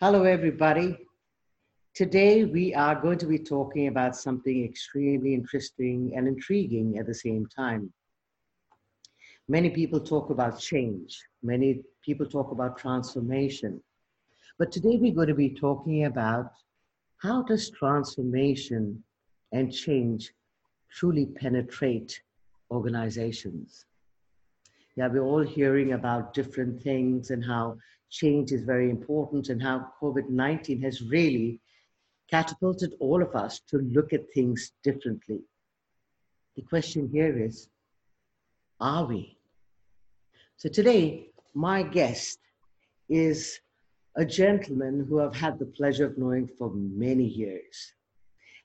Hello, everybody. Today, we are going to be talking about something extremely interesting and intriguing at the same time. Many people talk about change, many people talk about transformation. But today, we're going to be talking about how does transformation and change truly penetrate organizations? Yeah, we're all hearing about different things and how change is very important and how COVID 19 has really catapulted all of us to look at things differently. The question here is are we? So today, my guest is a gentleman who I've had the pleasure of knowing for many years.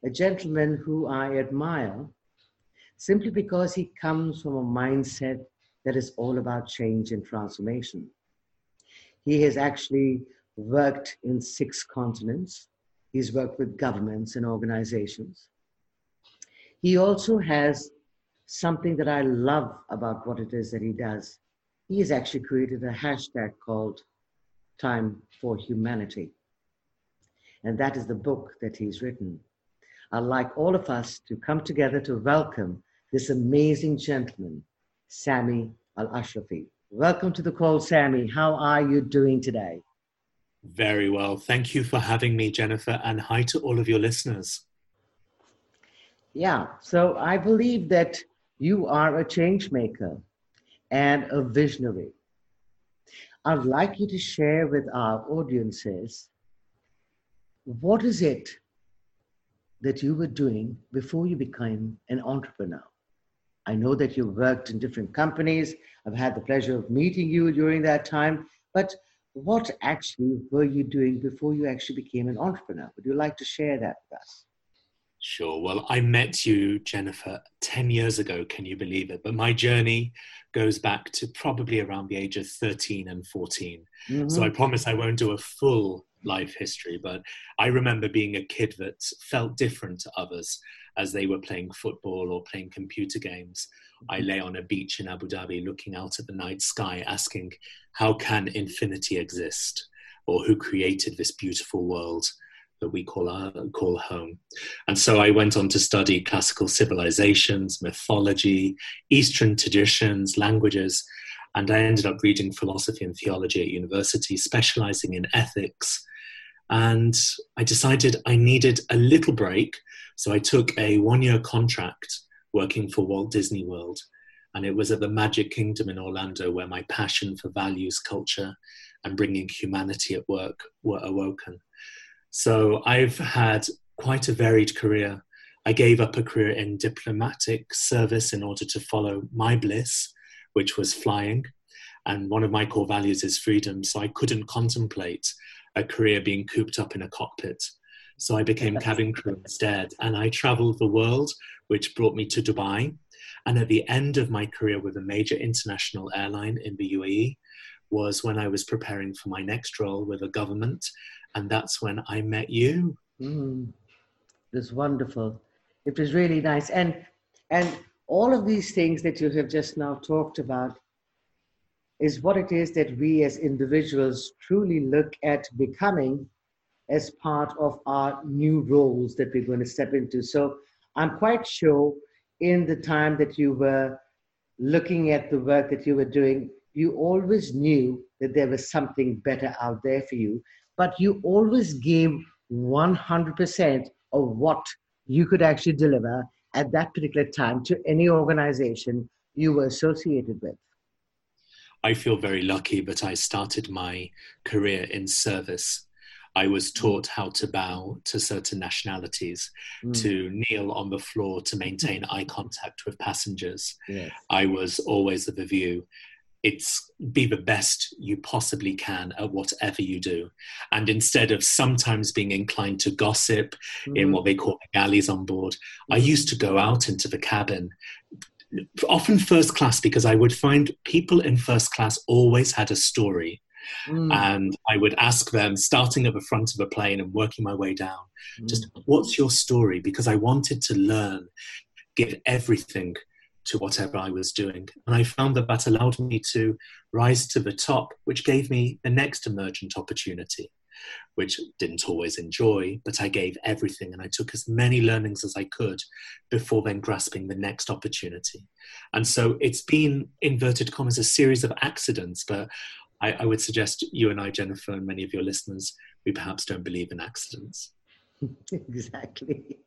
A gentleman who I admire simply because he comes from a mindset that is all about change and transformation. He has actually worked in six continents. He's worked with governments and organizations. He also has something that I love about what it is that he does. He has actually created a hashtag called Time for Humanity. And that is the book that he's written. I'd like all of us to come together to welcome this amazing gentleman, Sami Al Ashrafi. Welcome to the call, Sammy. How are you doing today? Very well. Thank you for having me, Jennifer, and hi to all of your listeners. Yeah, so I believe that you are a change maker and a visionary. I'd like you to share with our audiences what is it that you were doing before you became an entrepreneur? I know that you've worked in different companies. I've had the pleasure of meeting you during that time. But what actually were you doing before you actually became an entrepreneur? Would you like to share that with us? Sure. Well, I met you, Jennifer, 10 years ago. Can you believe it? But my journey goes back to probably around the age of 13 and 14. Mm-hmm. So I promise I won't do a full life history, but I remember being a kid that felt different to others as they were playing football or playing computer games. I lay on a beach in Abu Dhabi looking out at the night sky, asking, How can infinity exist? Or who created this beautiful world? that we call our, call home. And so I went on to study classical civilizations, mythology, Eastern traditions, languages, and I ended up reading philosophy and theology at university, specializing in ethics. And I decided I needed a little break so I took a one year contract working for Walt Disney World. And it was at the Magic Kingdom in Orlando where my passion for values, culture, and bringing humanity at work were awoken. So I've had quite a varied career. I gave up a career in diplomatic service in order to follow my bliss, which was flying. And one of my core values is freedom. So I couldn't contemplate a career being cooped up in a cockpit so I became cabin crew instead. And I traveled the world, which brought me to Dubai. And at the end of my career with a major international airline in the UAE was when I was preparing for my next role with a government. And that's when I met you. Mm, it was wonderful. It was really nice. And, and all of these things that you have just now talked about is what it is that we as individuals truly look at becoming as part of our new roles that we're going to step into. So I'm quite sure in the time that you were looking at the work that you were doing, you always knew that there was something better out there for you, but you always gave 100% of what you could actually deliver at that particular time to any organization you were associated with. I feel very lucky that I started my career in service I was mm. taught how to bow to certain nationalities, mm. to kneel on the floor to maintain eye contact with passengers. Yes. I was always of the view it's be the best you possibly can at whatever you do. And instead of sometimes being inclined to gossip mm. in what they call the galleys on board, I mm. used to go out into the cabin often first class because I would find people in first class always had a story Mm. And I would ask them, starting at the front of a plane and working my way down, mm. just what's your story? Because I wanted to learn, give everything to whatever I was doing. And I found that that allowed me to rise to the top, which gave me the next emergent opportunity. Which didn't always enjoy, but I gave everything and I took as many learnings as I could before then grasping the next opportunity. And so it's been, inverted commas, a series of accidents, but I, I would suggest you and I, Jennifer, and many of your listeners, we perhaps don't believe in accidents. exactly.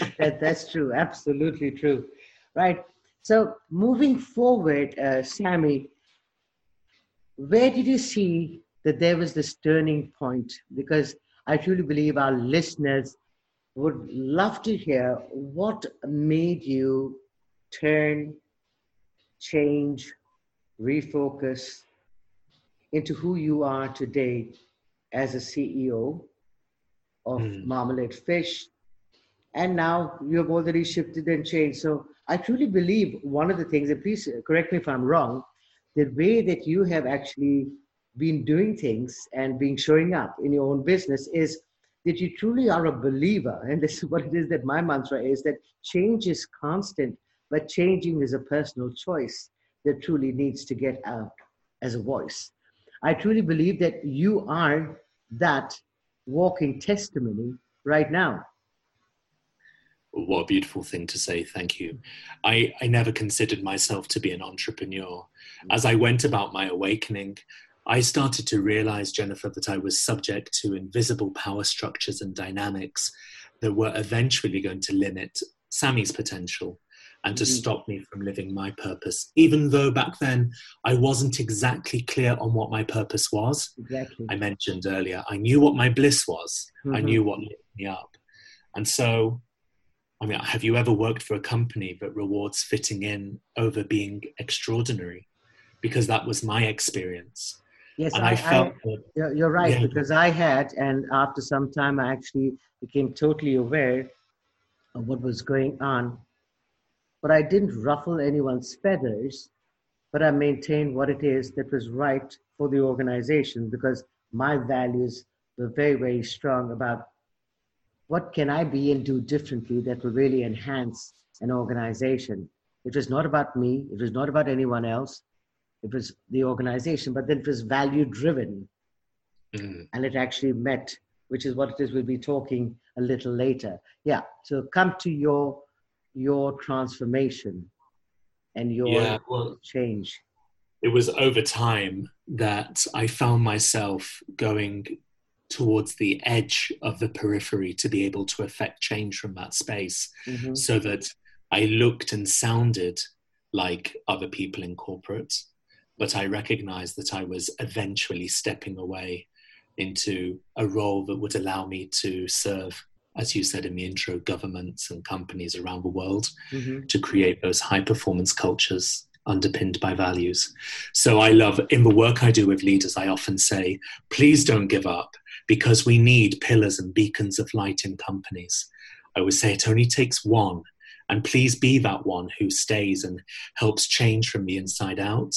that, that's true. Absolutely true. Right. So moving forward, uh, Sammy, where did you see that there was this turning point? Because I truly believe our listeners would love to hear what made you turn, change, refocus into who you are today as a CEO of mm. Marmalade Fish. And now you have already shifted and changed. So I truly believe one of the things, and please correct me if I'm wrong, the way that you have actually been doing things and being showing up in your own business is that you truly are a believer. And this is what it is that my mantra is that change is constant, but changing is a personal choice that truly needs to get out as a voice. I truly believe that you are that walking testimony right now. What a beautiful thing to say. Thank you. I, I never considered myself to be an entrepreneur. Mm. As I went about my awakening, I started to realize, Jennifer, that I was subject to invisible power structures and dynamics that were eventually going to limit Sammy's potential and to mm-hmm. stop me from living my purpose, even though back then I wasn't exactly clear on what my purpose was. Exactly. I mentioned earlier, I knew what my bliss was, mm-hmm. I knew what lit me up. And so I mean, have you ever worked for a company that rewards fitting in over being extraordinary? Because that was my experience. Yes, and I, I felt I, that, you're right yeah. because I had, and after some time, I actually became totally aware of what was going on. But I didn't ruffle anyone's feathers, but I maintained what it is that was right for the organization because my values were very, very strong about what can I be and do differently that will really enhance an organization? It was not about me, it was not about anyone else, it was the organization, but then it was value driven. Mm. And it actually met, which is what it is we'll be talking a little later. Yeah. So come to your your transformation and your yeah, well, change. It was over time that I found myself going towards the edge of the periphery to be able to affect change from that space mm-hmm. so that I looked and sounded like other people in corporate, but I recognized that I was eventually stepping away into a role that would allow me to serve, as you said in the intro, governments and companies around the world mm-hmm. to create those high performance cultures underpinned by values. So I love in the work I do with leaders, I often say, please don't give up because we need pillars and beacons of light in companies. I would say it only takes one, and please be that one who stays and helps change from the inside out.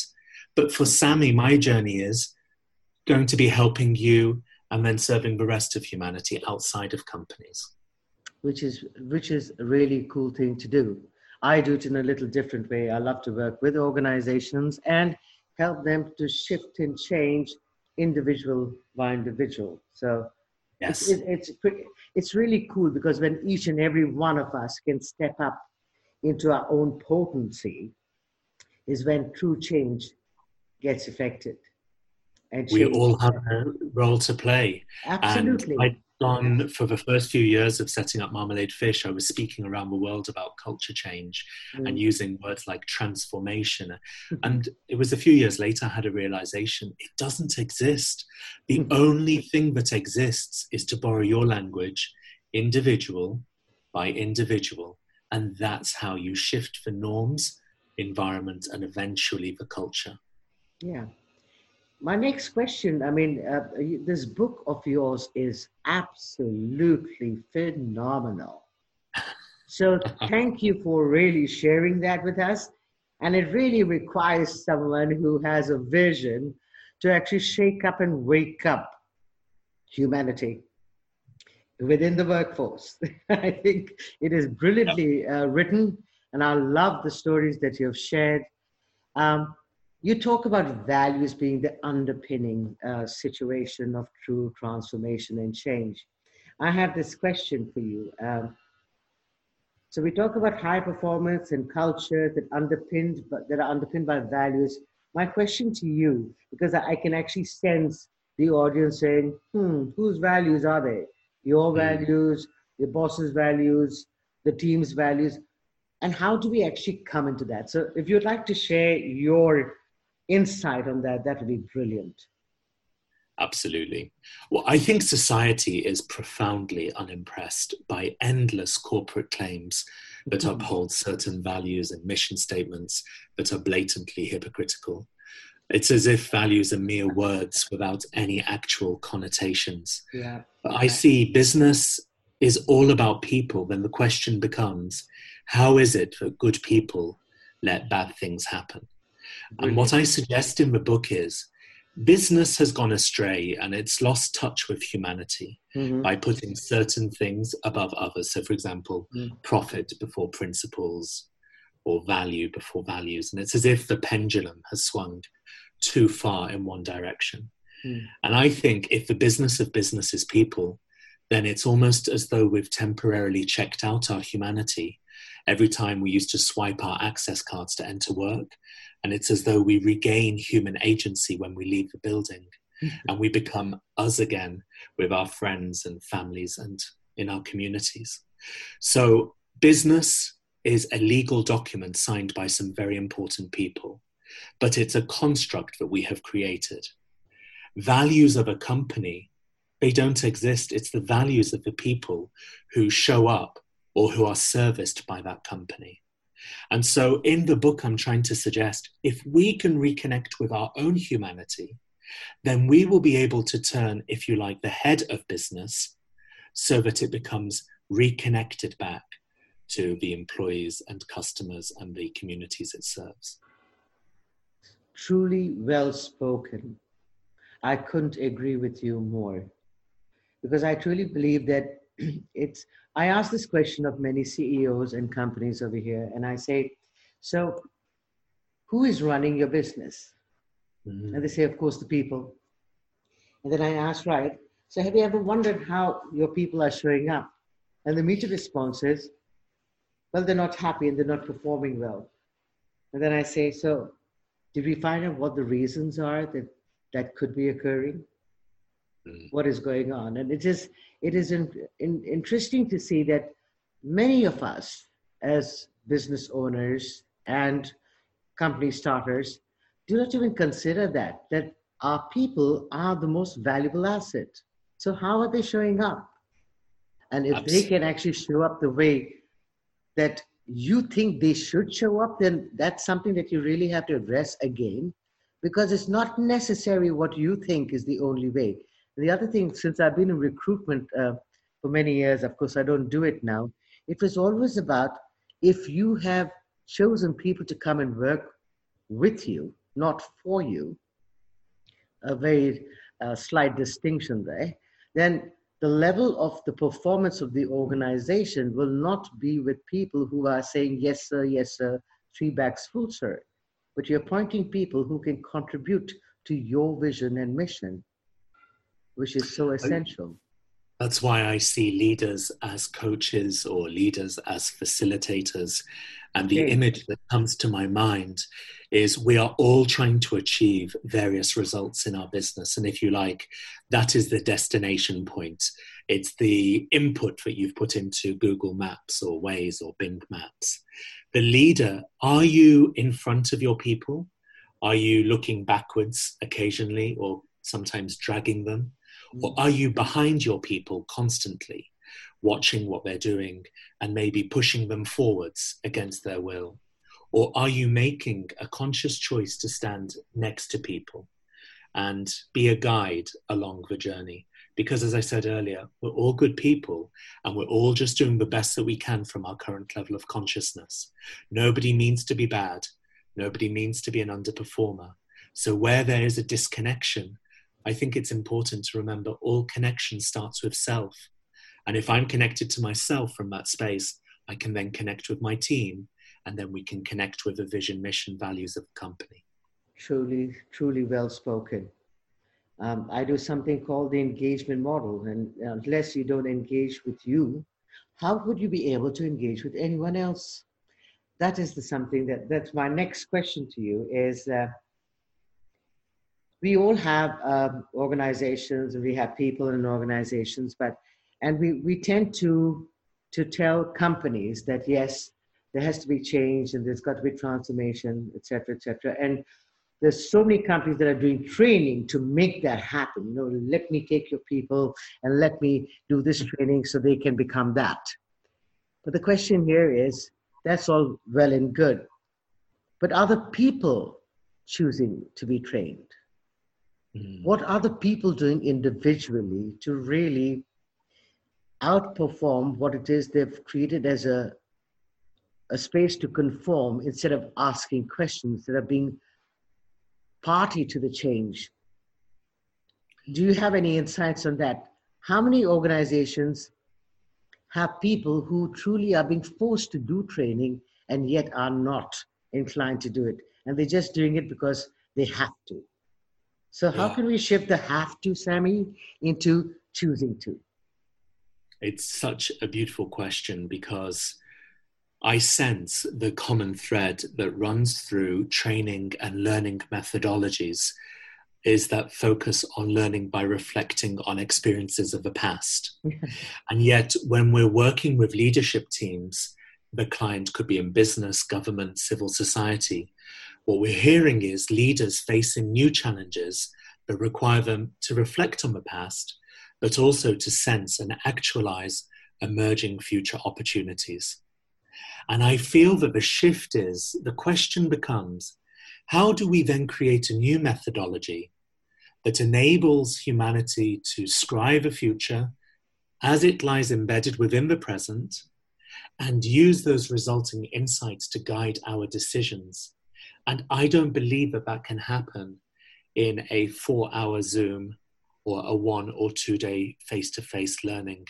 But for Sammy, my journey is going to be helping you and then serving the rest of humanity outside of companies. Which is which is a really cool thing to do. I do it in a little different way. I love to work with organizations and help them to shift and change individual by individual. So yes. it's, it's, it's really cool because when each and every one of us can step up into our own potency, is when true change gets affected. And we all have a role to play. Absolutely. And I on for the first few years of setting up Marmalade Fish, I was speaking around the world about culture change mm. and using words like transformation. and it was a few years later I had a realization it doesn't exist. The mm. only thing that exists is to borrow your language, individual by individual. And that's how you shift the norms, environment, and eventually the culture. Yeah. My next question i mean uh, this book of yours is absolutely phenomenal. So thank you for really sharing that with us. And it really requires someone who has a vision to actually shake up and wake up humanity within the workforce. I think it is brilliantly uh, written and i love the stories that you have shared. Um, you talk about values being the underpinning uh, situation of true transformation and change. I have this question for you. Um, so we talk about high performance and culture that underpinned, but that are underpinned by values. My question to you, because I can actually sense the audience saying, "Hmm, whose values are they? Your mm. values, your boss's values, the team's values, and how do we actually come into that?" So, if you'd like to share your insight on that, that would be brilliant. Absolutely. Well, I think society is profoundly unimpressed by endless corporate claims that mm-hmm. uphold certain values and mission statements that are blatantly hypocritical. It's as if values are mere words without any actual connotations. Yeah. I see business is all about people, then the question becomes how is it that good people let bad things happen? And what I suggest in the book is business has gone astray and it's lost touch with humanity mm-hmm. by putting certain things above others. So, for example, mm. profit before principles or value before values. And it's as if the pendulum has swung too far in one direction. Mm. And I think if the business of business is people, then it's almost as though we've temporarily checked out our humanity every time we used to swipe our access cards to enter work. And it's as though we regain human agency when we leave the building mm-hmm. and we become us again with our friends and families and in our communities. So, business is a legal document signed by some very important people, but it's a construct that we have created. Values of a company, they don't exist. It's the values of the people who show up or who are serviced by that company. And so in the book, I'm trying to suggest if we can reconnect with our own humanity, then we will be able to turn, if you like, the head of business so that it becomes reconnected back to the employees and customers and the communities it serves. Truly well spoken. I couldn't agree with you more because I truly believe that it's I ask this question of many CEOs and companies over here, and I say, so who is running your business? Mm-hmm. And they say, of course, the people. And then I ask, right, so have you ever wondered how your people are showing up? And the immediate response is, well, they're not happy and they're not performing well. And then I say, so did we find out what the reasons are that that could be occurring? Mm-hmm. What is going on? And it is it is in, in, interesting to see that many of us as business owners and company starters do not even consider that that our people are the most valuable asset so how are they showing up and if Absolutely. they can actually show up the way that you think they should show up then that's something that you really have to address again because it's not necessary what you think is the only way the other thing, since I've been in recruitment uh, for many years, of course, I don't do it now. It was always about if you have chosen people to come and work with you, not for you, a very uh, slight distinction there, then the level of the performance of the organization will not be with people who are saying, yes, sir, yes, sir, three bags full, sir. But you're appointing people who can contribute to your vision and mission which is so essential. That's why I see leaders as coaches or leaders as facilitators. And the okay. image that comes to my mind is we are all trying to achieve various results in our business. And if you like, that is the destination point. It's the input that you've put into Google Maps or Waze or Bing Maps. The leader, are you in front of your people? Are you looking backwards occasionally or sometimes dragging them? Or are you behind your people constantly, watching what they're doing and maybe pushing them forwards against their will? Or are you making a conscious choice to stand next to people and be a guide along the journey? Because as I said earlier, we're all good people and we're all just doing the best that we can from our current level of consciousness. Nobody means to be bad. Nobody means to be an underperformer. So, where there is a disconnection, I think it's important to remember all connection starts with self. And if I'm connected to myself from that space, I can then connect with my team, and then we can connect with the vision, mission, values of the company. truly, truly well spoken. Um, I do something called the engagement model, and unless you don't engage with you, how would you be able to engage with anyone else? That is the something that that's my next question to you is. Uh, we all have um, organizations and we have people in organizations, but and we, we tend to to tell companies that yes, there has to be change and there's got to be transformation, et cetera, et cetera. And there's so many companies that are doing training to make that happen. You know, let me take your people and let me do this training so they can become that. But the question here is that's all well and good. But are the people choosing to be trained? Mm. What are the people doing individually to really outperform what it is they've created as a, a space to conform instead of asking questions that are being party to the change. Do you have any insights on that? How many organizations have people who truly are being forced to do training and yet are not inclined to do it? And they're just doing it because they have to. So, how yeah. can we shift the have to, Sammy, into choosing to? It's such a beautiful question because I sense the common thread that runs through training and learning methodologies is that focus on learning by reflecting on experiences of the past. and yet, when we're working with leadership teams, the client could be in business, government, civil society. What we're hearing is leaders facing new challenges that require them to reflect on the past but also to sense and actualize emerging future opportunities. And I feel that the shift is the question becomes how do we then create a new methodology that enables humanity to scribe a future as it lies embedded within the present and use those resulting insights to guide our decisions? And I don't believe that that can happen in a four hour Zoom or a one or two day face to face learning,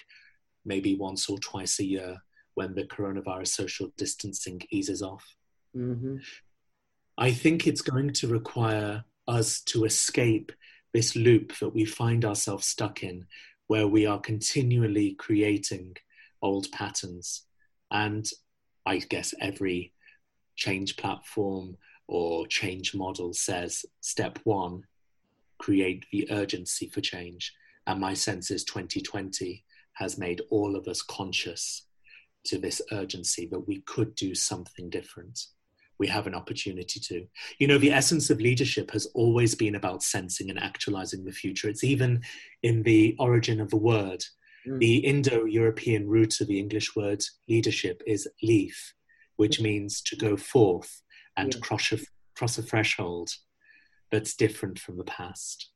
maybe once or twice a year when the coronavirus social distancing eases off. Mm-hmm. I think it's going to require us to escape this loop that we find ourselves stuck in, where we are continually creating old patterns. And I guess every change platform or change model says step one create the urgency for change. And my sense is 2020 has made all of us conscious to this urgency that we could do something different. We have an opportunity to. You know, the essence of leadership has always been about sensing and actualizing the future. It's even in the origin of the word. Mm. The Indo European root of the English word leadership is leith, which means to go forth and yeah. cross, a, cross a threshold that's different from the past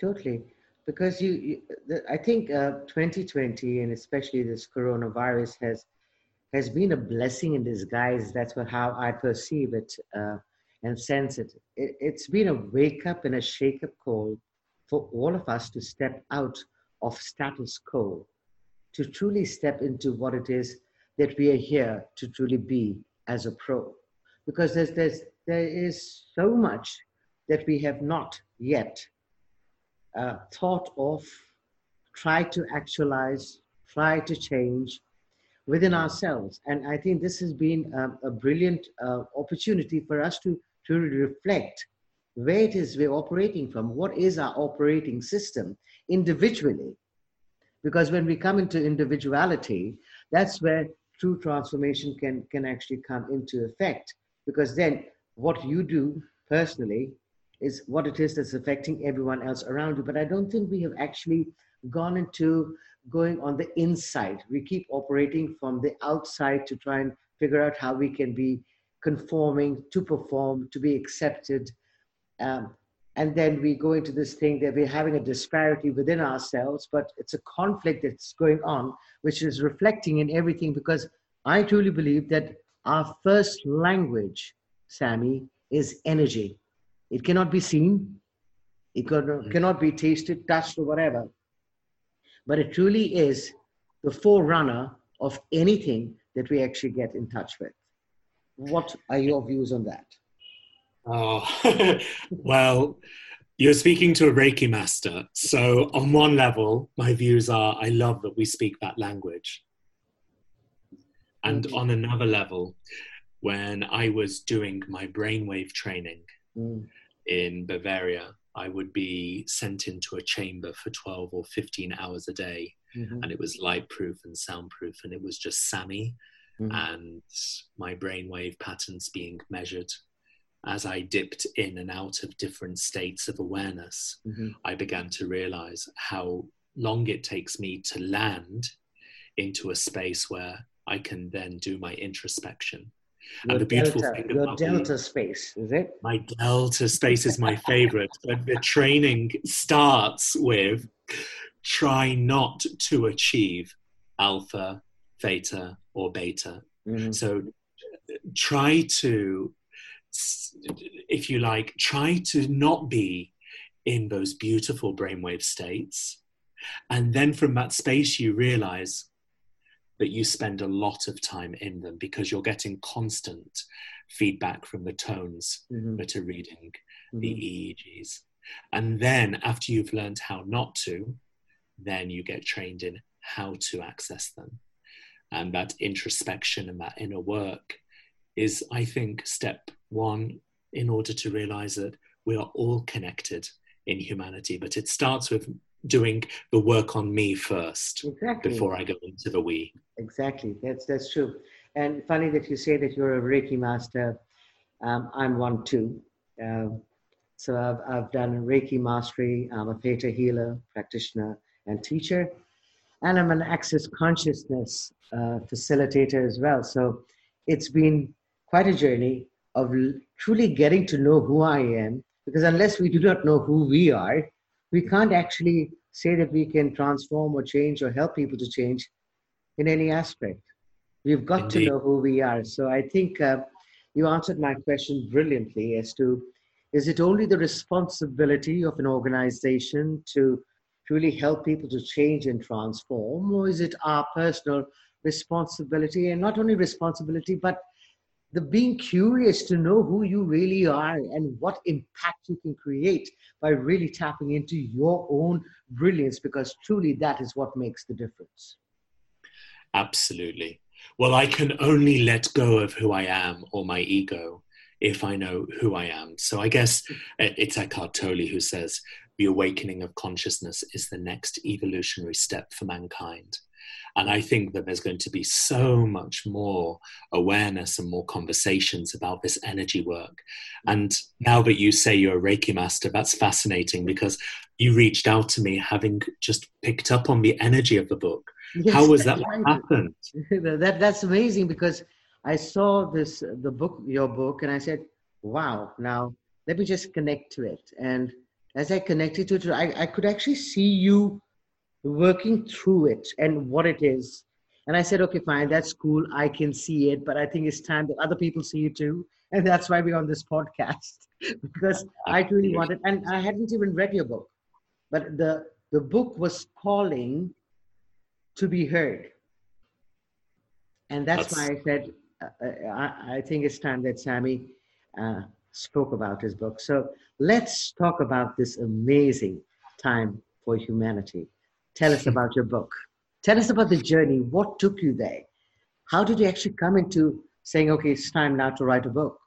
totally because you, you the, i think uh, 2020 and especially this coronavirus has has been a blessing in disguise that's what how i perceive it uh, and sense it. it it's been a wake up and a shake up call for all of us to step out of status quo to truly step into what it is that we are here to truly be as a pro because there's there's there is so much that we have not yet uh, thought of, try to actualize, try to change within ourselves. And I think this has been a, a brilliant uh, opportunity for us to, to reflect where it is we're operating from, what is our operating system individually. Because when we come into individuality, that's where true transformation can, can actually come into effect. Because then what you do personally is what it is that's affecting everyone else around you. But I don't think we have actually gone into going on the inside. We keep operating from the outside to try and figure out how we can be conforming to perform, to be accepted. Um, and then we go into this thing that we're having a disparity within ourselves, but it's a conflict that's going on, which is reflecting in everything because I truly believe that our first language, Sammy, is energy. It cannot be seen, it mm-hmm. cannot be tasted, touched, or whatever. But it truly is the forerunner of anything that we actually get in touch with. What are your views on that? Oh, well, you're speaking to a Reiki master. So, on one level, my views are I love that we speak that language. And mm-hmm. on another level, when I was doing my brainwave training mm. in Bavaria, I would be sent into a chamber for 12 or 15 hours a day. Mm-hmm. And it was light proof and soundproof. And it was just Sammy mm-hmm. and my brainwave patterns being measured. As I dipped in and out of different states of awareness, mm-hmm. I began to realize how long it takes me to land into a space where I can then do my introspection. Your and the beautiful delta, thing your delta me, space is it? My delta space is my favorite. But the training starts with try not to achieve alpha theta or beta. Mm-hmm. so try to if you like try to not be in those beautiful brainwave states. And then from that space you realize but you spend a lot of time in them because you're getting constant feedback from the tones mm-hmm. that are reading mm-hmm. the EEGs. And then after you've learned how not to, then you get trained in how to access them. And that introspection and that inner work is, I think, step one in order to realize that we are all connected in humanity. But it starts with doing the work on me first exactly. before I go into the we. Exactly, that's that's true. And funny that you say that you're a Reiki master. Um, I'm one too. Uh, so I've, I've done Reiki mastery. I'm a theta healer, practitioner, and teacher. And I'm an access consciousness uh, facilitator as well. So it's been quite a journey of truly getting to know who I am. Because unless we do not know who we are, we can't actually say that we can transform or change or help people to change in any aspect. We've got Indeed. to know who we are. So I think uh, you answered my question brilliantly as to is it only the responsibility of an organization to really help people to change and transform, or is it our personal responsibility? And not only responsibility, but the being curious to know who you really are and what impact you can create by really tapping into your own brilliance because truly that is what makes the difference. Absolutely. Well i can only let go of who i am or my ego if i know who i am. So i guess uh, it's eckhart tolle who says the awakening of consciousness is the next evolutionary step for mankind and I think that there's going to be so much more awareness and more conversations about this energy work. And now that you say you're a Reiki master, that's fascinating because you reached out to me having just picked up on the energy of the book. Yes, How was that happened? that, that's amazing because I saw this, the book, your book, and I said, wow, now let me just connect to it. And as I connected to it, I, I could actually see you working through it and what it is. And I said, okay, fine, that's cool. I can see it, but I think it's time that other people see it too. And that's why we're on this podcast because I really wanted, and I hadn't even read your book, but the, the book was calling to be heard. And that's, that's... why I said, uh, uh, I, I, think it's time that Sammy uh, spoke about his book. So let's talk about this amazing time for humanity. Tell us about your book. Tell us about the journey. What took you there? How did you actually come into saying, okay, it's time now to write a book?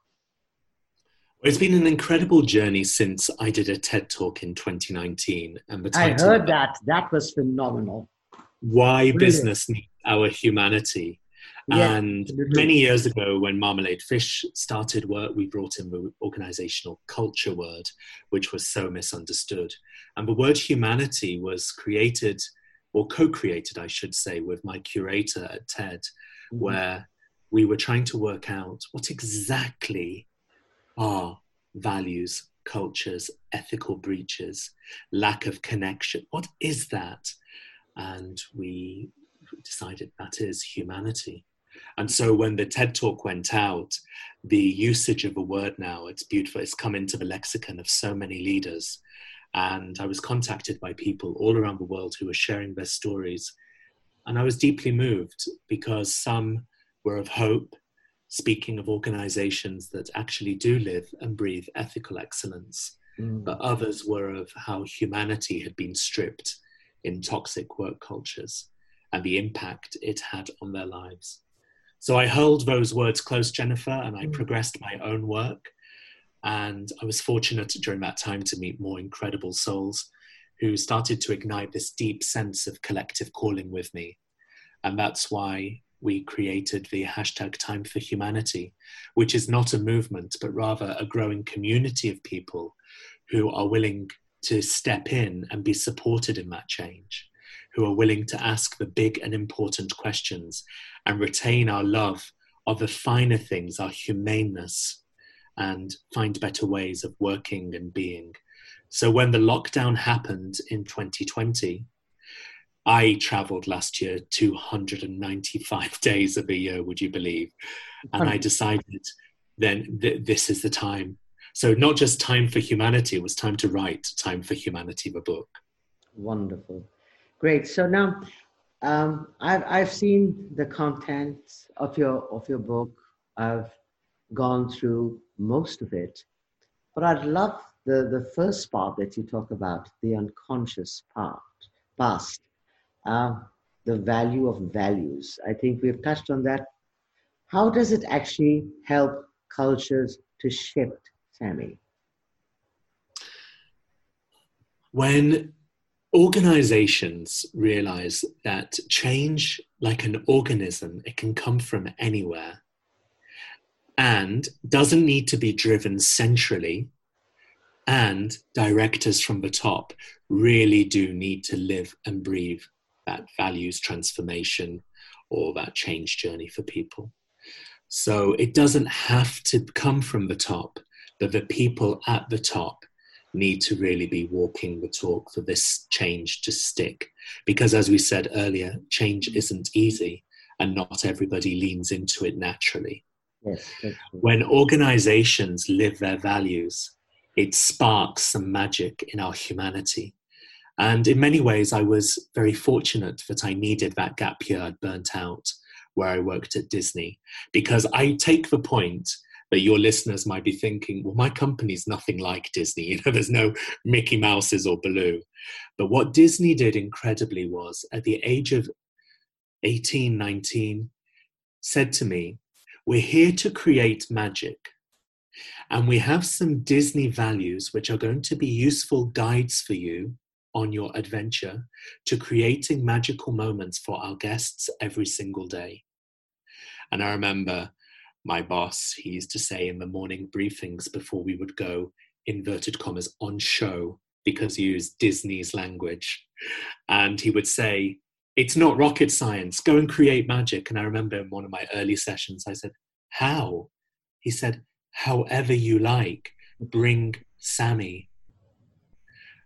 It's been an incredible journey since I did a TED talk in 2019. And the I heard that. That was phenomenal. Why Brilliant. business needs our humanity. Yeah, and many years ago, when Marmalade Fish started work, we brought in the organizational culture word, which was so misunderstood. And the word humanity was created, or co created, I should say, with my curator at TED, mm-hmm. where we were trying to work out what exactly are values, cultures, ethical breaches, lack of connection. What is that? And we decided that is humanity. And so when the TED talk went out, the usage of a word now, it's beautiful, it's come into the lexicon of so many leaders. And I was contacted by people all around the world who were sharing their stories. And I was deeply moved because some were of hope, speaking of organizations that actually do live and breathe ethical excellence, mm. but others were of how humanity had been stripped in toxic work cultures and the impact it had on their lives. So I held those words close, Jennifer, and I mm. progressed my own work. And I was fortunate during that time to meet more incredible souls who started to ignite this deep sense of collective calling with me. And that's why we created the hashtag Time for Humanity, which is not a movement, but rather a growing community of people who are willing to step in and be supported in that change, who are willing to ask the big and important questions and retain our love of the finer things, our humaneness, and find better ways of working and being. So when the lockdown happened in 2020, I traveled last year 295 days of a year, would you believe? And I decided then th- this is the time. So, not just time for humanity, it was time to write Time for Humanity, the book. Wonderful. Great. So now um, I've, I've seen the contents of your, of your book. I've gone through most of it. But I'd love the, the first part that you talk about, the unconscious part, past, uh, the value of values. I think we've touched on that. How does it actually help cultures to shift, Sammy? When organizations realize that change, like an organism, it can come from anywhere and doesn't need to be driven centrally and directors from the top really do need to live and breathe that values transformation or that change journey for people. So it doesn't have to come from the top, but the people at the top need to really be walking the talk for this change to stick. Because as we said earlier, change isn't easy and not everybody leans into it naturally. Yes, when organizations live their values, it sparks some magic in our humanity. And in many ways, I was very fortunate that I needed that gap year I'd burnt out where I worked at Disney, because I take the point that your listeners might be thinking, well, my company's nothing like Disney. You know, there's no Mickey Mouses or Baloo. But what Disney did incredibly was at the age of 18, 19, said to me, we're here to create magic. And we have some Disney values which are going to be useful guides for you on your adventure to creating magical moments for our guests every single day. And I remember my boss, he used to say in the morning briefings before we would go, inverted commas, on show, because he used Disney's language. And he would say, It's not rocket science, go and create magic. And I remember in one of my early sessions, I said, How? He said, However you like, bring Sammy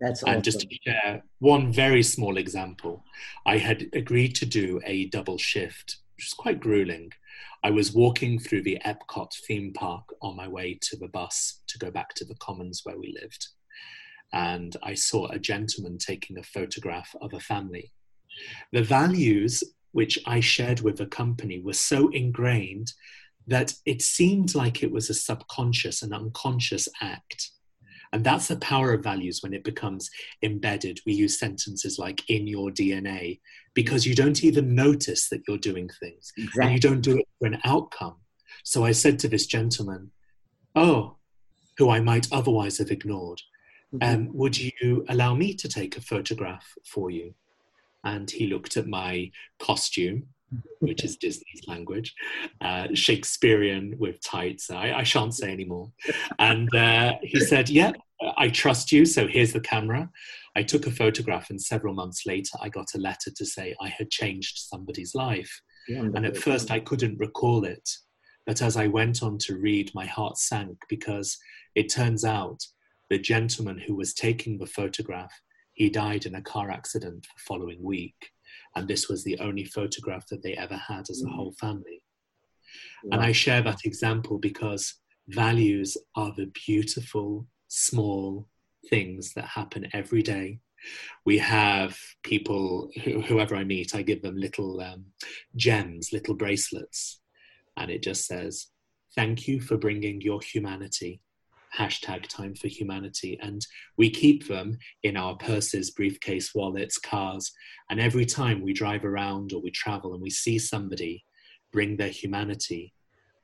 that's awesome. And just to share one very small example, I had agreed to do a double shift, which was quite grueling. I was walking through the Epcot theme park on my way to the bus to go back to the commons where we lived. And I saw a gentleman taking a photograph of a family. The values which I shared with the company were so ingrained that it seemed like it was a subconscious and unconscious act and that's the power of values when it becomes embedded. We use sentences like in your DNA because you don't even notice that you're doing things exactly. and you don't do it for an outcome. So I said to this gentleman, Oh, who I might otherwise have ignored, mm-hmm. um, would you allow me to take a photograph for you? And he looked at my costume which is Disney's language, uh, Shakespearean with tights. I, I shan't say anymore. And uh, he said, Yeah, I trust you. So here's the camera. I took a photograph, and several months later, I got a letter to say I had changed somebody's life. And at first, I couldn't recall it. But as I went on to read, my heart sank because it turns out the gentleman who was taking the photograph he died in a car accident the following week and this was the only photograph that they ever had as a mm. whole family. Wow. And I share that example because values are the beautiful, small things that happen every day. We have people, whoever I meet, I give them little um, gems, little bracelets. and it just says, Thank you for bringing your humanity. Hashtag time for humanity. And we keep them in our purses, briefcase, wallets, cars. And every time we drive around or we travel and we see somebody bring their humanity,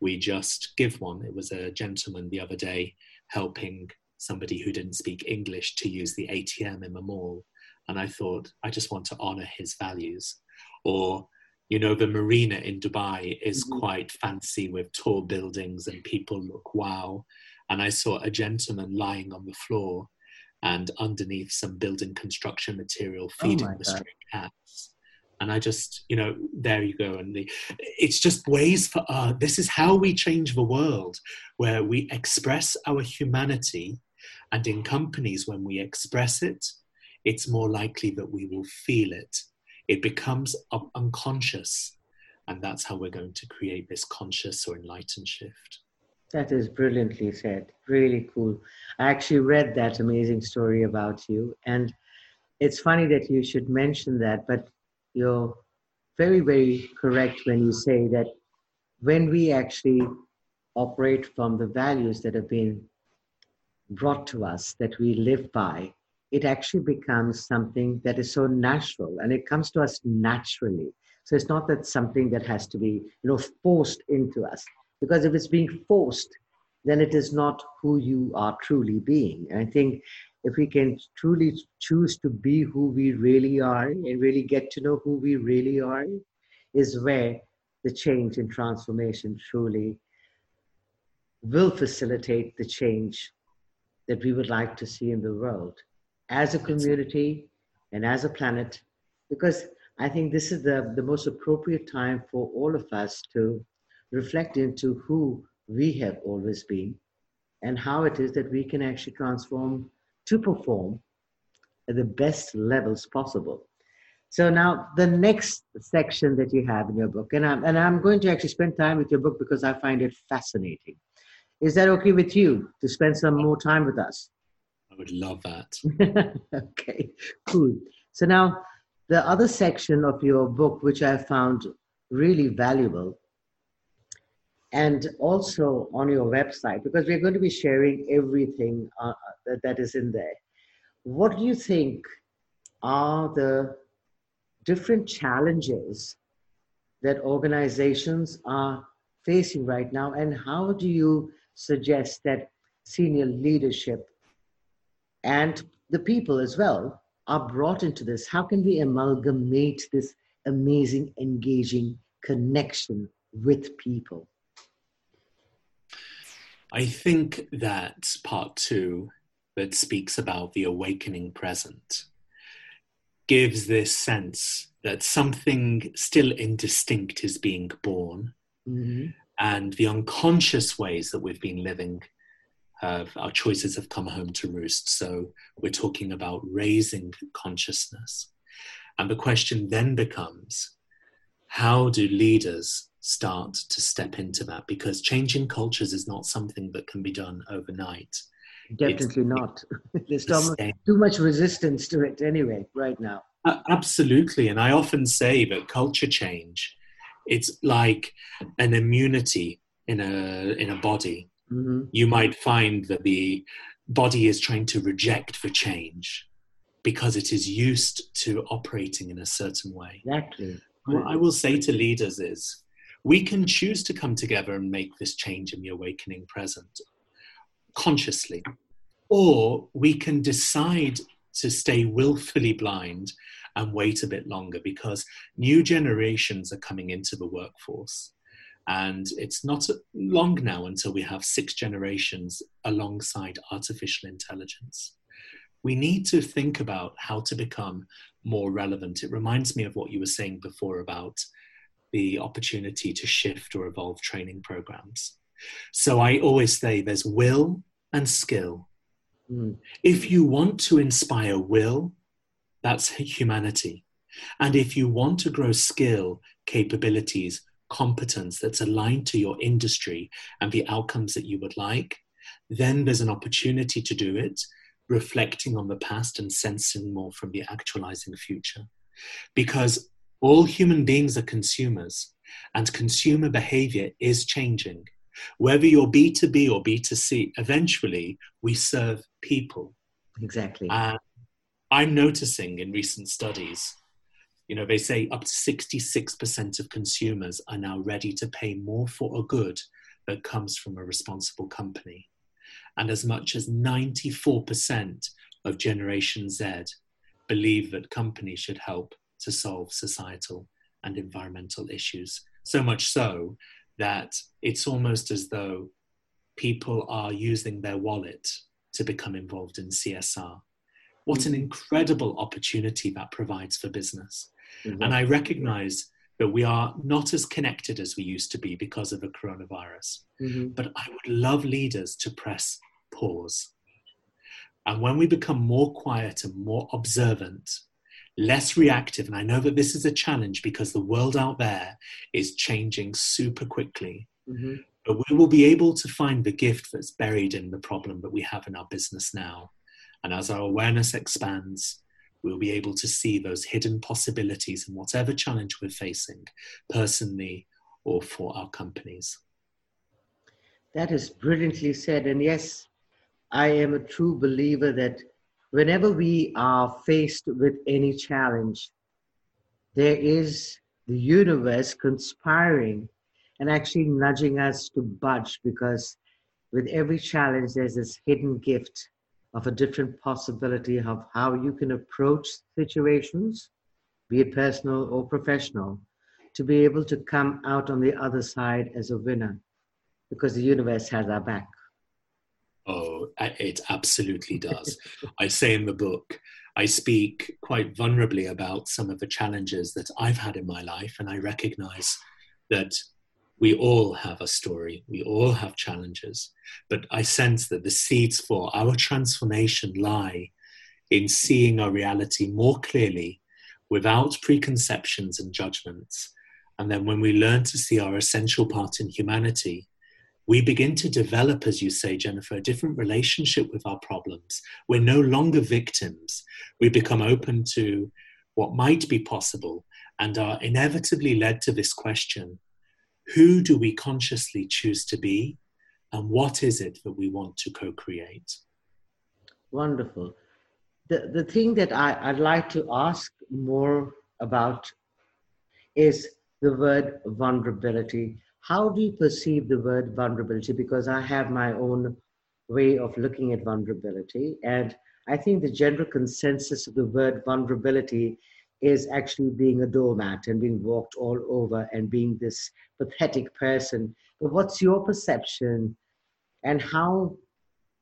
we just give one. It was a gentleman the other day helping somebody who didn't speak English to use the ATM in the mall. And I thought, I just want to honor his values. Or, you know, the marina in Dubai is mm-hmm. quite fancy with tall buildings and people look wow. And I saw a gentleman lying on the floor and underneath some building construction material oh feeding oh the stray cats. And i just you know there you go. And the, it's just ways for uh, this is how we change the world where we express our humanity and in companies when we express it it's more likely that we will feel it. It becomes unconscious. And that's how we're going to create this conscious or enlightened shift that is brilliantly said really cool i actually read that amazing story about you and it's funny that you should mention that but you're very, very correct when you say that when we actually operate from the values that have been brought to us, that we live by, it actually becomes something that is so natural and it comes to us naturally. So it's not that something that has to be, you know, forced into us. Because if it's being forced, then it is not who you are truly being. And I think if we can truly choose to be who we really are and really get to know who we really are, is where the change and transformation truly will facilitate the change that we would like to see in the world as a community and as a planet. Because I think this is the, the most appropriate time for all of us to reflect into who we have always been and how it is that we can actually transform to perform at the best levels possible. So now the next section that you have in your book, and I'm, and I'm going to actually spend time with your book because I find it fascinating. Is that okay with you to spend some more time with us? I would love that. okay, cool. So now the other section of your book, which I found really valuable, and also on your website, because we're going to be sharing everything uh, that, that is in there. What do you think are the different challenges that organizations are facing right now, and how do you suggest that senior leadership and the people as well are brought into this? How can we amalgamate this amazing, engaging connection with people? I think that part two that speaks about the awakening present gives this sense that something still indistinct is being born mm-hmm. and the unconscious ways that we've been living have our choices have come home to roost so we're talking about raising consciousness and the question then becomes how do leaders start to step into that because changing cultures is not something that can be done overnight. Definitely it's, not. There's too much resistance to it anyway, right now. Uh, absolutely. And I often say that culture change, it's like an immunity in a, in a body. Mm-hmm. You might find that the body is trying to reject the change because it is used to operating in a certain way. Exactly. What I will say to leaders is we can choose to come together and make this change in the awakening present consciously. Or we can decide to stay willfully blind and wait a bit longer because new generations are coming into the workforce. And it's not long now until we have six generations alongside artificial intelligence. We need to think about how to become more relevant. It reminds me of what you were saying before about the opportunity to shift or evolve training programs. So I always say there's will and skill. Mm. If you want to inspire will, that's humanity. And if you want to grow skill, capabilities, competence that's aligned to your industry and the outcomes that you would like, then there's an opportunity to do it, reflecting on the past and sensing more from the actualizing future. Because all human beings are consumers. and consumer behavior is changing. Whether you're B2B or B2C, eventually we serve people. Exactly. And I'm noticing in recent studies, you know, they say up to 66% of consumers are now ready to pay more for a good that comes from a responsible company. And as much as 94% of Generation Z believe that companies should help to solve societal and environmental issues. So much so that it's almost as though people are using their wallet to become involved in CSR. What an mm-hmm. incredible opportunity that provides for business. Mm-hmm. And I recognize that we are not as connected as we used to be because of the coronavirus. Mm-hmm. But I would love leaders to press pause. And when we become more quiet and more observant, less reactive, and I know that this is a challenge because the world out there is changing super quickly. Mm-hmm. But we will be able to find the gift that's buried in the problem that we have in our business now. And as our awareness expands, we'll be able to see those hidden possibilities in whatever challenge we're facing, personally or for our companies. That is brilliantly said. And yes, I am a true believer that whenever we are faced with any challenge, there is the universe conspiring and actually nudging us to budge because with every challenge, there's this hidden gift of a different possibility of how you can approach situations, be it personal or professional, to be able to come out on the other side as a winner because the universe has our back. Oh, it absolutely does. I say in the book, I speak quite vulnerably about some of the challenges that I've had in my life, and I recognize that we all have a story, we all have challenges, but I sense that the seeds for our transformation lie in seeing our reality more clearly without preconceptions and judgments. And then when we learn to see our essential part in humanity, we begin to develop, as you say, Jennifer, a different relationship with our problems. We're no longer victims. We become open to what might be possible and are inevitably led to this question who do we consciously choose to be? And what is it that we want to co create? Wonderful. The, the thing that I, I'd like to ask more about is the word vulnerability. How do you perceive the word vulnerability? Because I have my own way of looking at vulnerability. And I think the general consensus of the word vulnerability is actually being a doormat and being walked all over and being this pathetic person. But what's your perception and how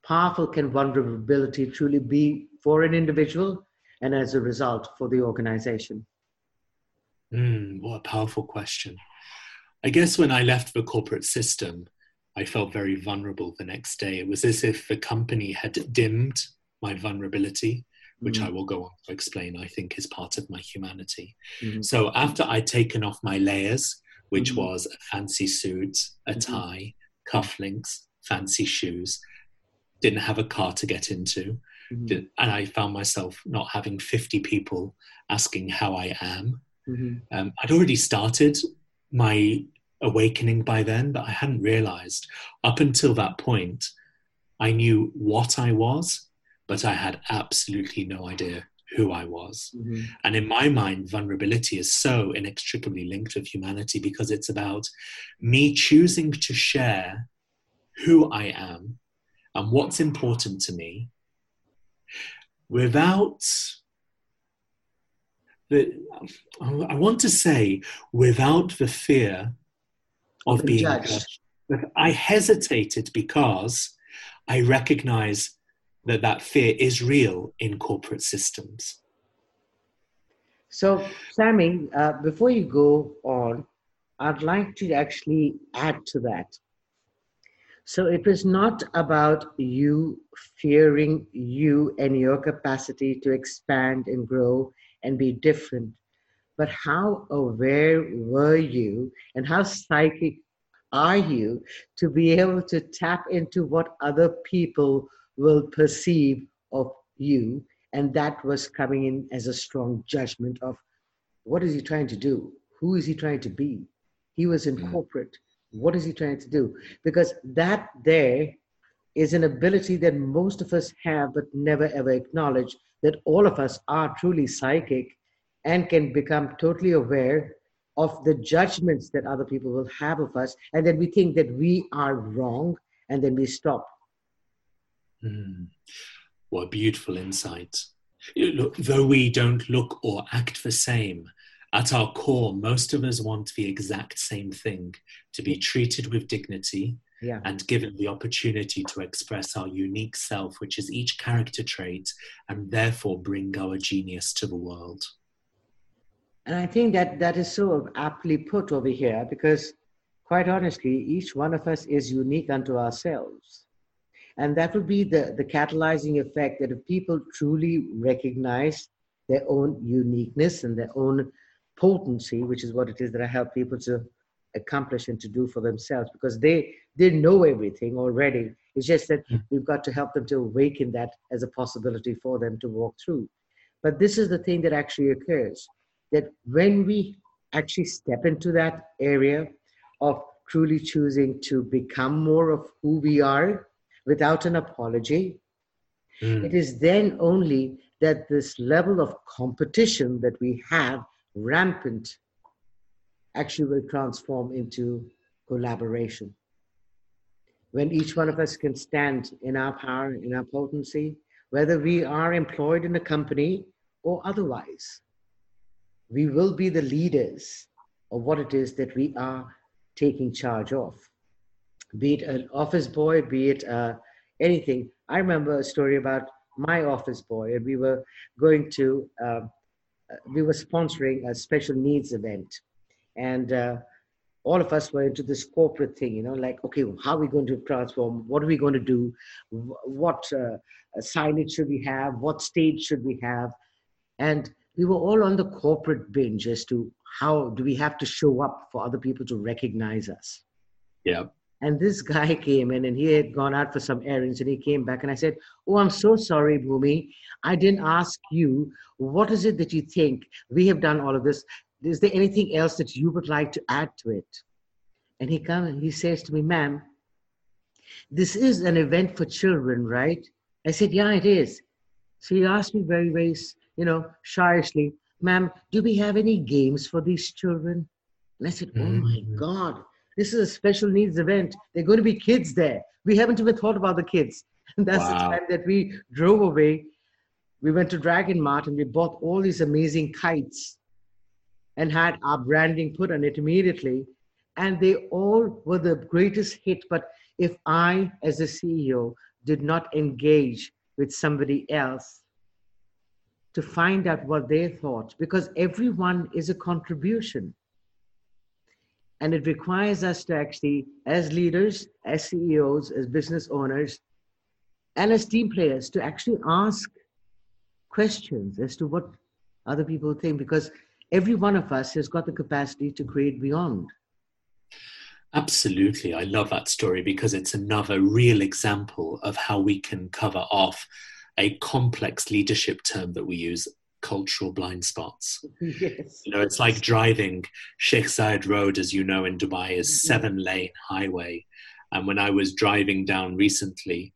powerful can vulnerability truly be for an individual and as a result for the organization? Mm, what a powerful question. I guess when I left the corporate system, I felt very vulnerable the next day. It was as if the company had dimmed my vulnerability which mm I will go on to explain, I think is part of my humanity. Mm-hmm. So after I'd taken off my layers, which mm-hmm. was a fancy suit, a mm-hmm. tie, cufflinks, fancy shoes, didn't have a car to get into, and I found myself not having 50 people asking how I am. Mm-hmm. Um, I'd already started my awakening by then, but I hadn't realized up until that point, I knew what I was but I had absolutely no idea who I was. Mm-hmm. And in my mind, vulnerability is so inextricably linked with humanity because it's about me choosing to share who I am and what's important to me without the, I want to say, without the fear of being judged. I hesitated because I recognize that that fear is real in corporate systems. So, Sammy, uh, before you go on, I'd like to actually add to that. So, it was not about you fearing you and your capacity to expand and grow and be different, but how aware were you and how psychic are you to be able to tap into what other people will perceive of you. And that was coming in as a strong judgment of what is he trying to do? Who is he trying to be? He was in mm. corporate. What is he trying to do? Because that there is an ability that most of us have but never ever acknowledge that all of us are truly psychic and can become totally aware of the judgments that other people will have of us and then we think that we are wrong and then we stop mm. what a beautiful insight look, though we don't look or act the same at our core most of us want the exact same thing to be treated with dignity yeah. and given the opportunity to express our unique self, which is each character trait, and therefore bring our genius to the world. And I think that that is so aptly put over here because, quite honestly, each one of us is unique unto ourselves. And that would be the, the catalyzing effect that if people truly recognize their own uniqueness and their own potency, which is what it is that I help people to accomplish and to do for themselves because they they know everything already it's just that hmm. we've got to help them to awaken that as a possibility for them to walk through but this is the thing that actually occurs that when we actually step into that area of truly choosing to become more of who we are without an apology mm. it is then only that this level of competition that we have rampant actually will transform into collaboration. When each one of us can stand in our power, in our potency, whether we are employed in a company or otherwise, we will be the leaders of what it is that we are taking charge of. Be it an office boy, be it uh, anything. I remember a story about my office boy, and we were going to, uh, we were sponsoring a special needs event. And uh, all of us were into this corporate thing you know like okay how are we going to transform? What are we going to do? What uh, signage should we have? What stage should we have? And we were all on the corporate binge as to how do we have to show up for other people to recognize us yeah and this guy came in and he had gone out for some errands and he came back and I said, Oh, I'm so sorry, Bhumi. I didn't ask you. What is it that you think? We have done all of this is there anything else that you would like to add to it? And he comes and he says to me, ma'am, this is an event for children, right? I said, yeah, it is. So he asked me very, very, you know, shyly, ma'am, do we have any games for these children? And I said, oh my mm-hmm. God, this is a special needs event. There are going to be kids there. We haven't even thought about the kids. And that's wow. the time that we drove away. We went to Dragon Mart and we bought all these amazing kites and had our branding put on it immediately. And they all were the greatest hit. But if I, as a CEO, did not engage with somebody else to find out what they thought, because everyone is a contribution. And it requires us to actually, as leaders, as CEOs, as business owners, and as team players, to actually ask questions as to what other people think, because every one of us has got the capacity to create beyond. Absolutely. I love that story because it's another real example of how we can cover off a complex leadership term that we use cultural blind spots. Yes. You know, it's like driving Sheikh Zayed Road, as you know, in Dubai, is mm-hmm. seven lane highway. And when I was driving down recently,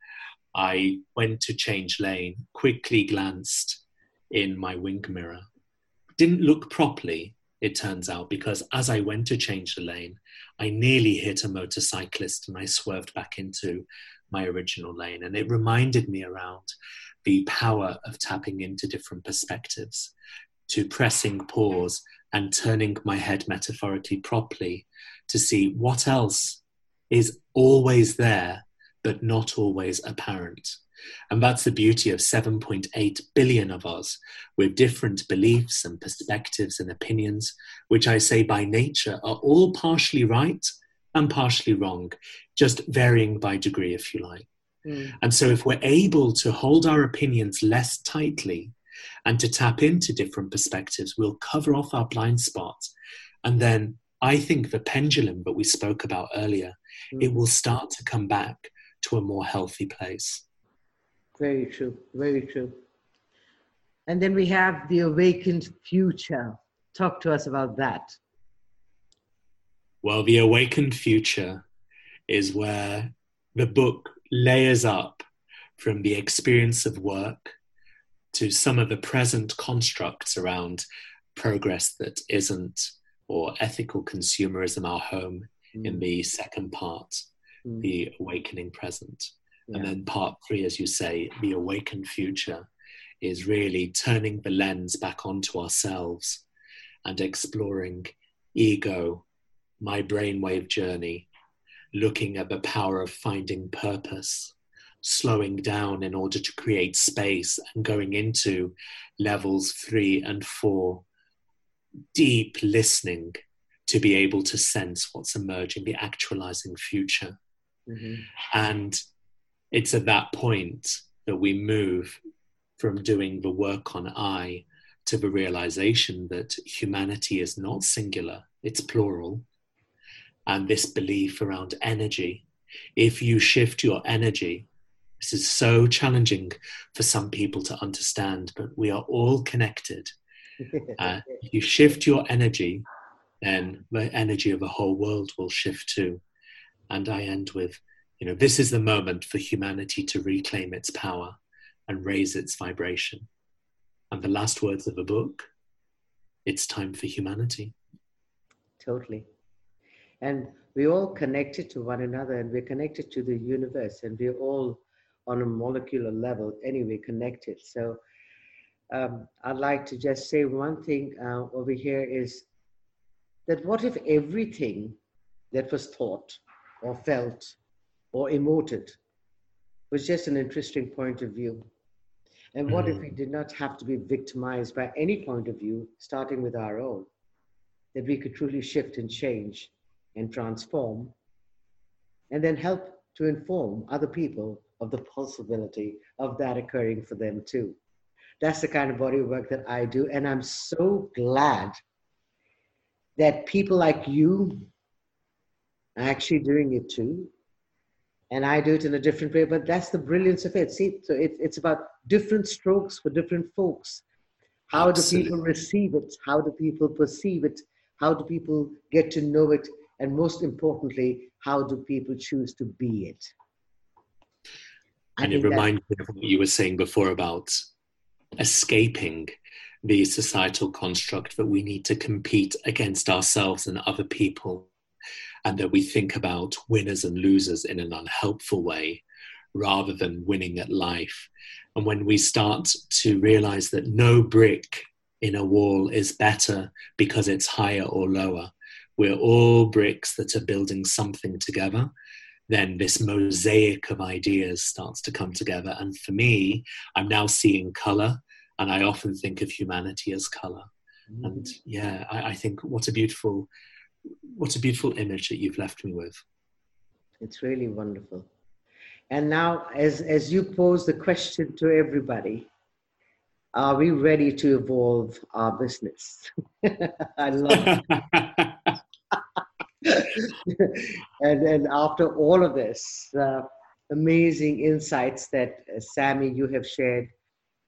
I went to change lane, quickly glanced in my wing mirror, didn't look properly, it turns out, because as I went to change the lane, I nearly hit a motorcyclist and I swerved back into my original lane. And it reminded me around the power of tapping into different perspectives, to pressing pause and turning my head metaphorically properly to see what else is always there, but not always apparent. And that's the beauty of 7.8 billion of us with different beliefs and perspectives and opinions, which I say by nature are all partially right and partially wrong, just varying by degree, if you like. Mm. And so, if we're able to hold our opinions less tightly and to tap into different perspectives, we'll cover off our blind spots. And then I think the pendulum that we spoke about earlier, mm. it will start to come back to a more healthy place. Very true. Very true. And then we have the awakened future. Talk to us about that. Well, The Awakened Future is where the book layers up from the experience of work to some of the present constructs around progress that isn't or ethical consumerism our home mm. in the second part mm. the awakening present yeah. and then part three as you say the awakened future is really turning the lens back onto ourselves and exploring ego my brainwave journey looking at the power of finding purpose slowing down in order to create space and going into levels three and four, deep listening to be able to sense what's emerging, the actualizing future. Mm-hmm. And it's at that point that we move from doing the work on I to the realization that humanity is not singular, it's plural. And this belief around energy. If you shift your energy this is so challenging for some people to understand, but we are all connected. Uh, if you shift your energy, then the energy of the whole world will shift too. And I end with, you know, this is the moment for humanity to reclaim its power and raise its vibration. And the last words of the book it's time for humanity. Totally. And we're all connected to one another and we're connected to the universe and we're all on a molecular level anyway connected. So um, I'd like to just say one thing uh, over here is that what if everything that was thought or felt or emoted was just an interesting point of view? And what mm-hmm. if we did not have to be victimized by any point of view, starting with our own? That we could truly shift and change and transform and then help to inform other people of the possibility of that occurring for them too. That's the kind of body work that I do. And I'm so glad that people like you are actually doing it too. And I do it in a different way, but that's the brilliance of it. See, so it, it's about different strokes for different folks. How Absolutely. do people receive it? How do people perceive it? How do people get to know it? And most importantly, how do people choose to be it? and it reminds me of what you were saying before about escaping the societal construct that we need to compete against ourselves and other people, and that we think about winners and losers in an unhelpful way rather than winning at life. And when we start to realize that no brick in a wall is better because it's higher or lower, we're all bricks that are building something together then this mosaic of ideas starts to come together. And for me, I'm now seeing color, and I often think of humanity as color. Mm. And yeah, I, I, think what a beautiful, what a beautiful image that you've left me with. It's really wonderful. And now, as as you pose the question to everybody, are we ready to evolve our business? I love. and then after all of this, uh, amazing insights that uh, Sammy you have shared,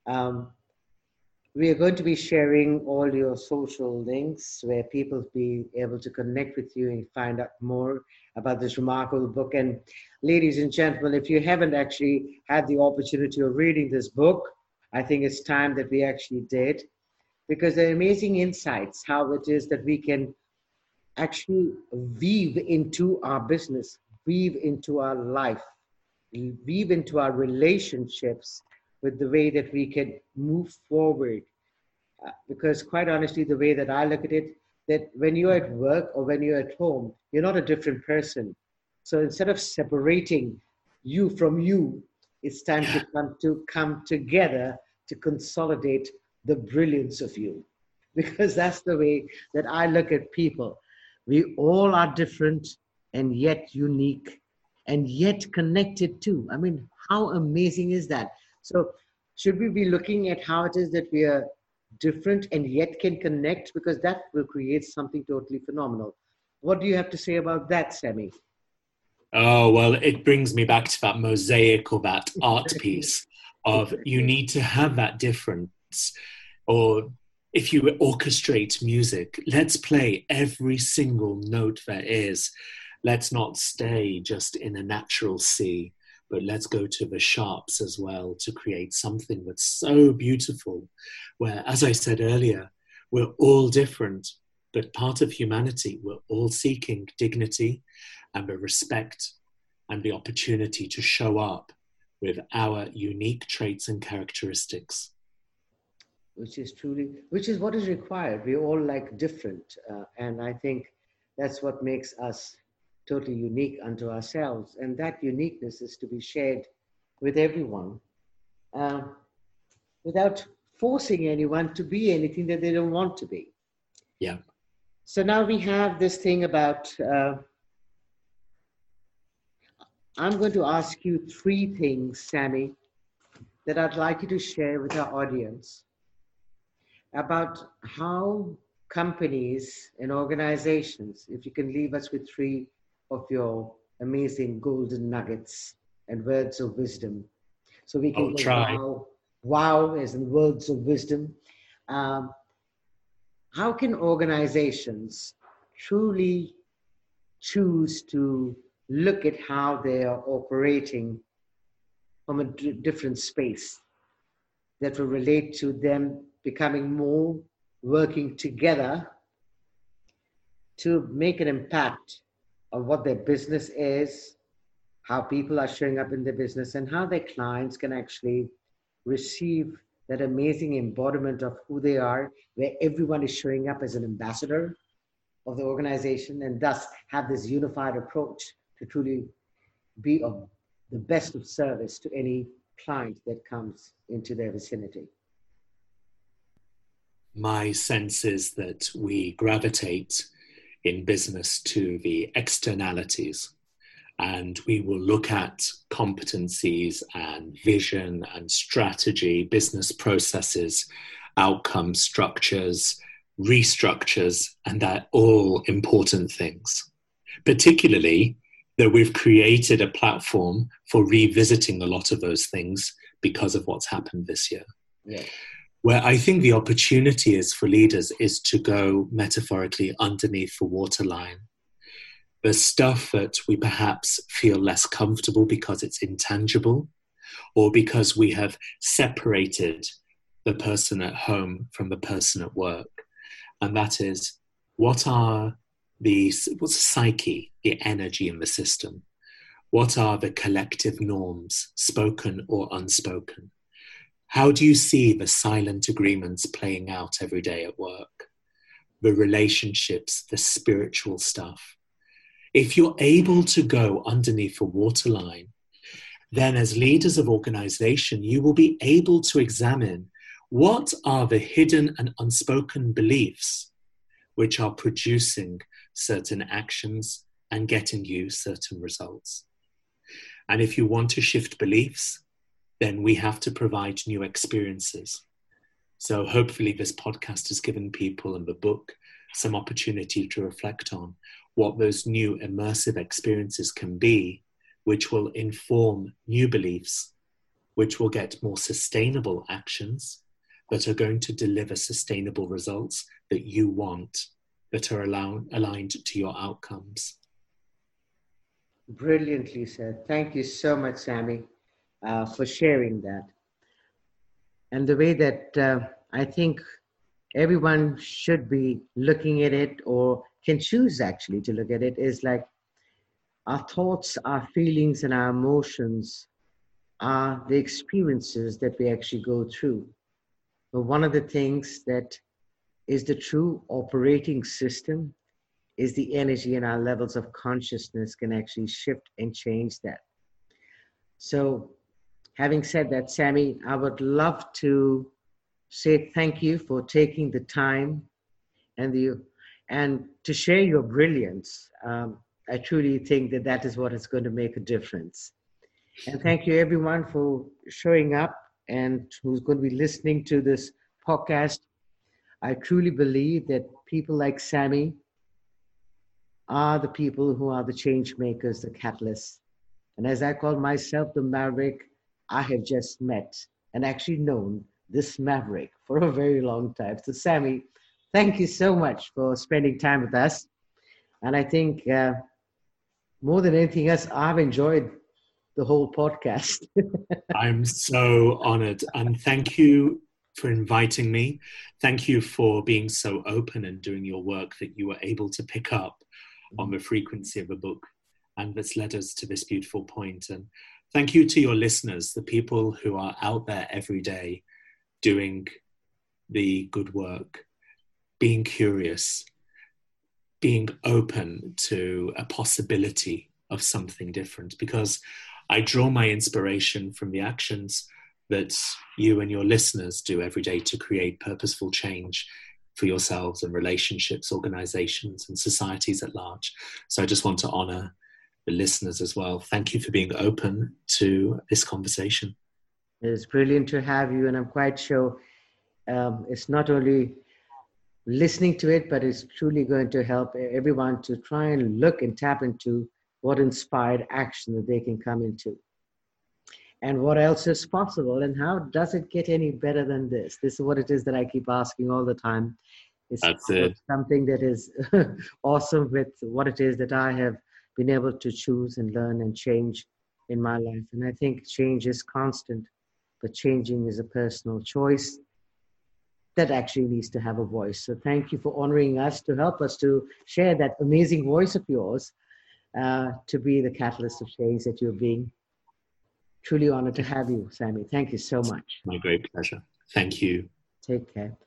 um, we are going to be sharing all your social links where people be able to connect with you and find out more about this remarkable book. And ladies and gentlemen, if you haven't actually had the opportunity of reading this book, I think it's time that we actually did because are amazing insights how it is that we can actually weave into our business, weave into our life, weave into our relationships with the way that we can move forward. Uh, because quite honestly, the way that I look at it, that when you're at work or when you're at home, you're not a different person. So instead of separating you from you, it's time to come to come together to consolidate the brilliance of you. Because that's the way that I look at people. We all are different and yet unique and yet connected too. I mean, how amazing is that? So, should we be looking at how it is that we are different and yet can connect? Because that will create something totally phenomenal. What do you have to say about that, Sammy? Oh, well, it brings me back to that mosaic or that art piece of you need to have that difference or if you orchestrate music, let's play every single note there is. Let's not stay just in a natural C, but let's go to the sharps as well to create something that's so beautiful. Where, as I said earlier, we're all different, but part of humanity, we're all seeking dignity and the respect and the opportunity to show up with our unique traits and characteristics which is truly which is what is required. We're all like different uh, and i think that's what makes us totally unique unto ourselves and that uniqueness is to be shared with everyone uh, without forcing anyone to be anything that they don't want to be. Yeah. So now we have this thing about uh, i'm going to ask you three things sammy that i'd like you to share with our audience about how companies and organizations, if you can leave us with three of your amazing golden nuggets and words of wisdom. So we can try. wow, wow as in words of wisdom. Um, how can organizations truly choose to look at how they are operating from a d- different space that will relate to them becoming more working together to make an impact on what their business is, how people are showing up in their business, and how their clients can actually receive that amazing embodiment of who they are, where everyone is showing up as an ambassador of the organization, and thus have this unified approach to truly be of the best of service to any client that comes into their vicinity my sense is that we gravitate in business to the externalities and we will look at competencies and vision and strategy, business processes, outcome structures, restructures, and they're all important things. Particularly that we've created a platform for revisiting a lot of those things because of what's happened this year. Yeah where I think the opportunity is for leaders is to go metaphorically underneath the waterline. The stuff that we perhaps feel less comfortable because it's intangible or because we have separated the person at home from the person at work. And that is what are the what's the psyche, the energy in the system? What are the collective norms, spoken or unspoken? How do you see the silent agreements playing out every day at work? The relationships, the spiritual stuff. If you're able to go underneath a waterline, then as leaders of organization, you will be able to examine what are the hidden and unspoken beliefs which are producing certain actions and getting you certain results. And if you want to shift beliefs, then we have to provide new experiences. So hopefully, this podcast has given people and the book some opportunity to reflect on what those new immersive experiences can be, which will inform new beliefs, which will get more sustainable actions that are going to deliver sustainable results that you want, that are allow- aligned to your outcomes. Brilliantly said. Thank you so much, Sammy uh, for sharing that. And the way that uh, I think everyone should be looking at it or can choose actually to look at it is like our thoughts, our feelings, and our emotions are the experiences that we actually go through. But one of the things that is the true operating system is the energy and our levels of consciousness can actually shift and change that. So having said that, Sammy, I would love to say thank you for taking the time and the and to share your brilliance. Um, I truly think that that is what is going to make a difference. And thank you everyone for showing up and who's going to be listening to this podcast. I truly believe that people like Sammy are the people who are the change makers, the catalysts. And as I call myself the maverick, I have just met and actually known this maverick for a very long time. So, Sammy, thank you so much for spending time with us. And I think uh, more than anything else, I've enjoyed the whole podcast. I'm so honored. And thank you for inviting me. Thank you for being so open and doing your work that you were able to pick up on the frequency of a book and that's led us to this beautiful point. And thank you to your listeners, the people who are out there every day doing the good work, being curious, being open to a possibility of something different. Because I draw my inspiration from the actions that you and your listeners do every day to create purposeful change for yourselves and relationships, organizations, and societies at large. So I just want to honor the listeners as well. Thank you for being open to this conversation. It's brilliant to have you, and I'm quite sure um, it's not only listening to it, but it's truly going to help everyone to try and look and tap into what inspired action that they can come into. And what else is possible, and how does it get any better than this? This is what it is that I keep asking all the time. It's That's it. something that is awesome with what it is that I have been able to choose and learn and change in my life. And I think change is constant, but changing is a personal choice that actually needs to have a voice. So thank you for honoring us to help us to share that amazing voice of yours uh, to be the catalyst of change that you're being. Truly honored to have you, Sammy. Thank you so much. My great pleasure. Thank you. Take care.